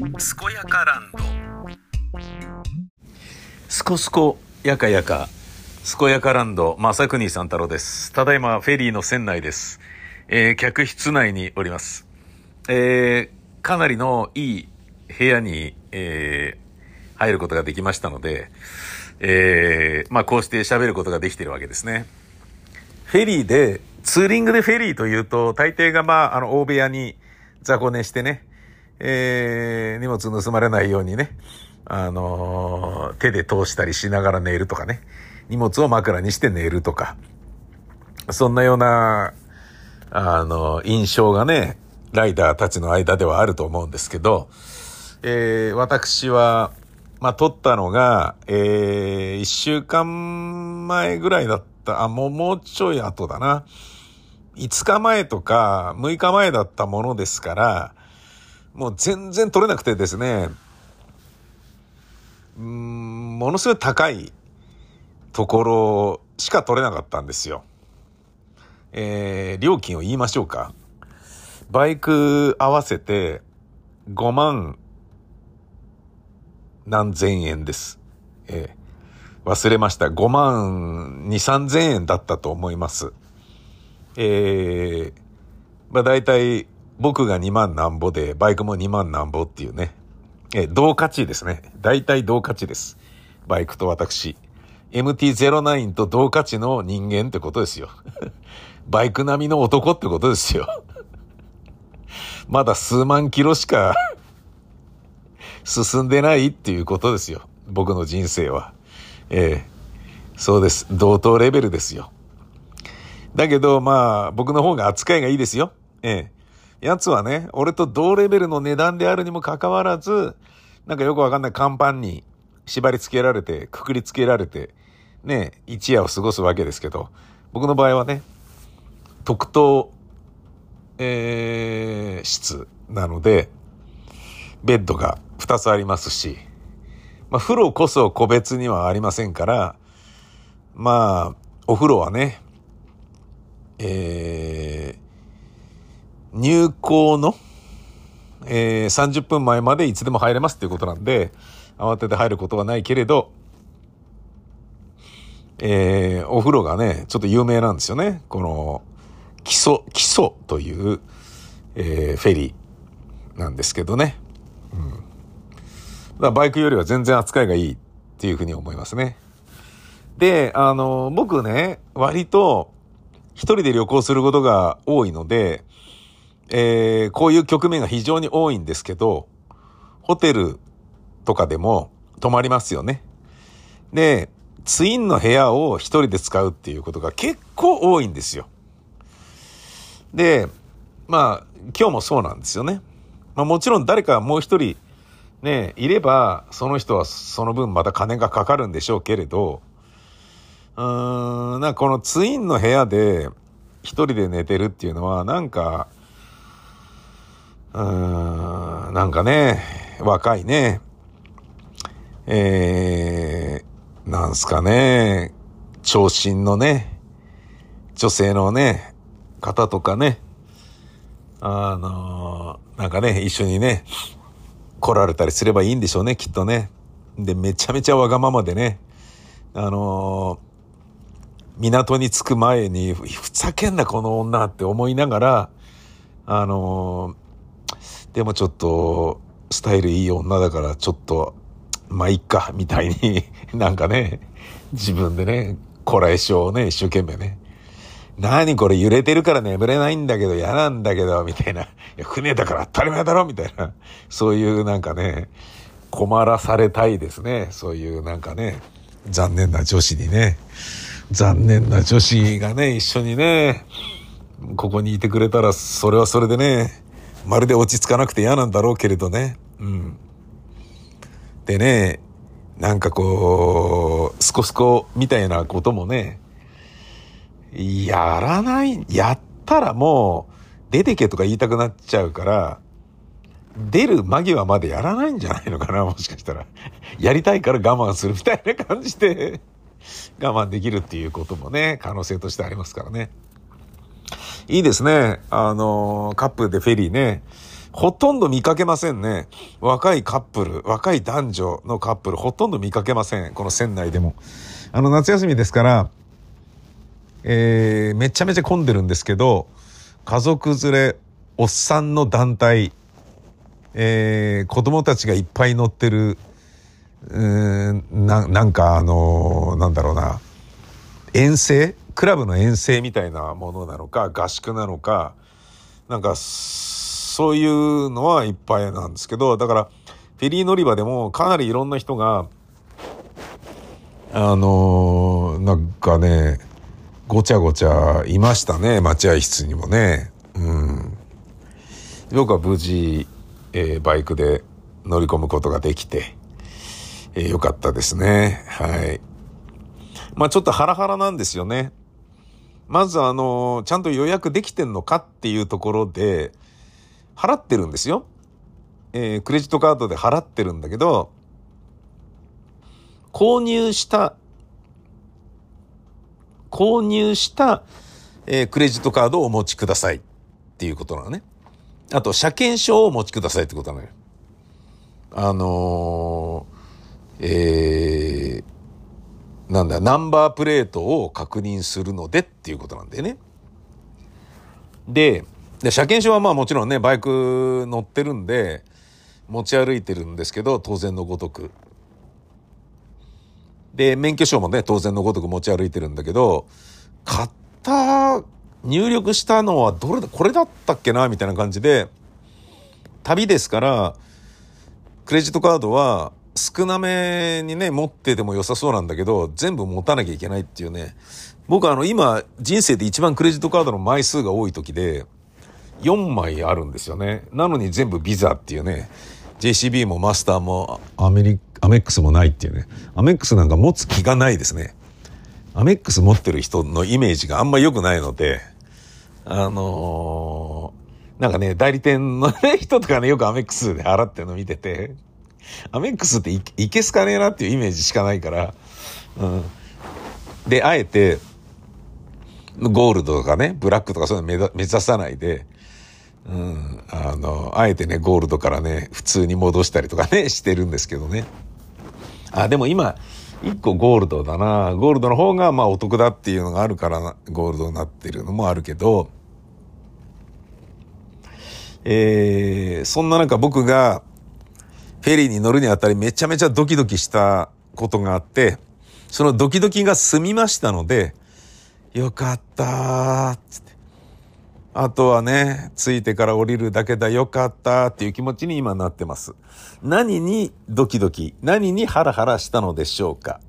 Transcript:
健やかランド。すこすこやかやか健やかランド正国三太郎です。ただいまフェリーの船内です、えー客室内におります。えーかなりのいい部屋に、えー入ることができましたので、えーまあこうして喋ることができているわけですね。フェリーで、ツーリングでフェリーというと、大抵がまあ、あの、大部屋に雑魚寝してね、えー、荷物盗まれないようにね、あのー手で通したりしながら寝るとかね、荷物を枕にして寝るとか、そんなような、あの、印象がね、ライダーたちの間ではあると思うんですけど、えー私は、まあ、撮ったのが、えー、一週間前ぐらいだった、あ、もう、もうちょい後だな。5日前とか6日前だったものですから、もう全然撮れなくてですね、うん、ものすごい高いところしか撮れなかったんですよ。えー、料金を言いましょうか。バイク合わせて5万何千円です。えー忘れました。5万2、3千円だったと思います。えー、まあ大体僕が2万なんぼで、バイクも2万なんぼっていうね。え同価値ですね。大体同価値です。バイクと私。MT-09 と同価値の人間ってことですよ。バイク並みの男ってことですよ。まだ数万キロしか 進んでないっていうことですよ。僕の人生は。ええそうです。同等レベルですよ。だけど、まあ、僕の方が扱いがいいですよ。ええつはね、俺と同レベルの値段であるにもかかわらず、なんかよくわかんない甲板に縛り付けられて、くくり付けられて、ね、一夜を過ごすわけですけど、僕の場合はね、特等、えー室なので、ベッドが2つありますし、まあ、風呂こそ個別にはありませんから、まあ、お風呂はね、えー入校の、えー30分前までいつでも入れますっていうことなんで、慌てて入ることはないけれど、えーお風呂がね、ちょっと有名なんですよね。この、基礎、基礎という、えーフェリーなんですけどね。うん。だバイクよりは全然扱いがいいっていうふうに思いますね。で、あの、僕ね、割と一人で旅行することが多いので、えーこういう局面が非常に多いんですけど、ホテルとかでも泊まりますよね。で、ツインの部屋を一人で使うっていうことが結構多いんですよ。で、まあ、今日もそうなんですよね。まあもちろん誰かもう一人ね、いれば、その人はその分また金がかかるんでしょうけれど、うーん、なんかこのツインの部屋で一人で寝てるっていうのは、なんか、うーん、なんかね、若いね、えー、なんすかね、長身のね、女性のね、方とかね、あのなんかね、一緒にね、来られたりすればいいんでしょうね、きっとね。で、めちゃめちゃわがままでね、あの港に着く前に、ふざけんなこの女って思いながら、あのでもちょっと、スタイルいい女だから、ちょっと、まあ、いっか、みたいに、なんかね、自分でね、こらえ性をね、一生懸命ね。何これ揺れてるから眠れないんだけど嫌なんだけど、みたいな。いや、船だから当たり前だろみたいな。そういうなんかね、困らされたいですね。そういうなんかね、残念な女子にね。残念な女子がね、一緒にね、ここにいてくれたら、それはそれでね、まるで落ち着かなくて嫌なんだろうけれどね。うん。でね、なんかこう、スコスコみたいなこともね、やらない、やったらもう、出てけとか言いたくなっちゃうから、出る間際までやらないんじゃないのかな、もしかしたら。やりたいから我慢するみたいな感じで、我慢できるっていうこともね、可能性としてありますからね。いいですね。あの、カップルでフェリーね。ほとんど見かけませんね。若いカップル、若い男女のカップル、ほとんど見かけません。この船内でも。あの、夏休みですから、えー、めちゃめちゃ混んでるんですけど、家族連れ、おっさんの団体、えー、子供たちがいっぱい乗ってる、うんななんかあのー、なんだろうな、遠征クラブの遠征みたいなものなのか、合宿なのか、なんか、そういうのはいっぱいなんですけど、だから、フェリー乗り場でもかなりいろんな人が、あのー、なんかね、ごちゃごちゃいましたね、待合室にもね。うん。僕は無事、えー、バイクで乗り込むことができて、えー、よかったですね。はい。まあちょっとハラハラなんですよね。まずあの、ちゃんと予約できてんのかっていうところで、払ってるんですよ。えー、クレジットカードで払ってるんだけど、購入した購入した、えー、クレジットカードをお持ちくださいっていうことなのね。あと、車検証をお持ちくださいってことなのよ。あのー、えー、なんだ、ナンバープレートを確認するのでっていうことなんだよね。で、で車検証はまあもちろんね、バイク乗ってるんで、持ち歩いてるんですけど、当然のごとく。で、免許証もね、当然のごとく持ち歩いてるんだけど、買った、入力したのはどれだ、これだったっけなみたいな感じで、旅ですから、クレジットカードは少なめにね、持ってても良さそうなんだけど、全部持たなきゃいけないっていうね。僕あの、今、人生で一番クレジットカードの枚数が多い時で、4枚あるんですよね。なのに全部ビザっていうね。JCB もマスターもアメリアメックスもないっていうね。アメックスなんか持つ気がないですね。アメックス持ってる人のイメージがあんま良くないので、あのー、なんかね、代理店の、人とかね、よくアメックスで払ってるの見てて、アメックスっていいけすかねえなっていうイメージしかないから、うん。で、あえて、ゴールドとかね、ブラックとかそういうの目指さないで、うん、あの、あえてね、ゴールドからね、普通に戻したりとかね、してるんですけどね。あ、でも今、一個ゴールドだな。ゴールドの方がまあお得だっていうのがあるからゴールドになってるのもあるけど、えー、そんな中僕がフェリーに乗るにあたりめちゃめちゃドキドキしたことがあって、そのドキドキが済みましたので、よかったーっつって。あとはね、着いてから降りるだけだよかったっていう気持ちに今なってます。何にドキドキ、何にハラハラしたのでしょうか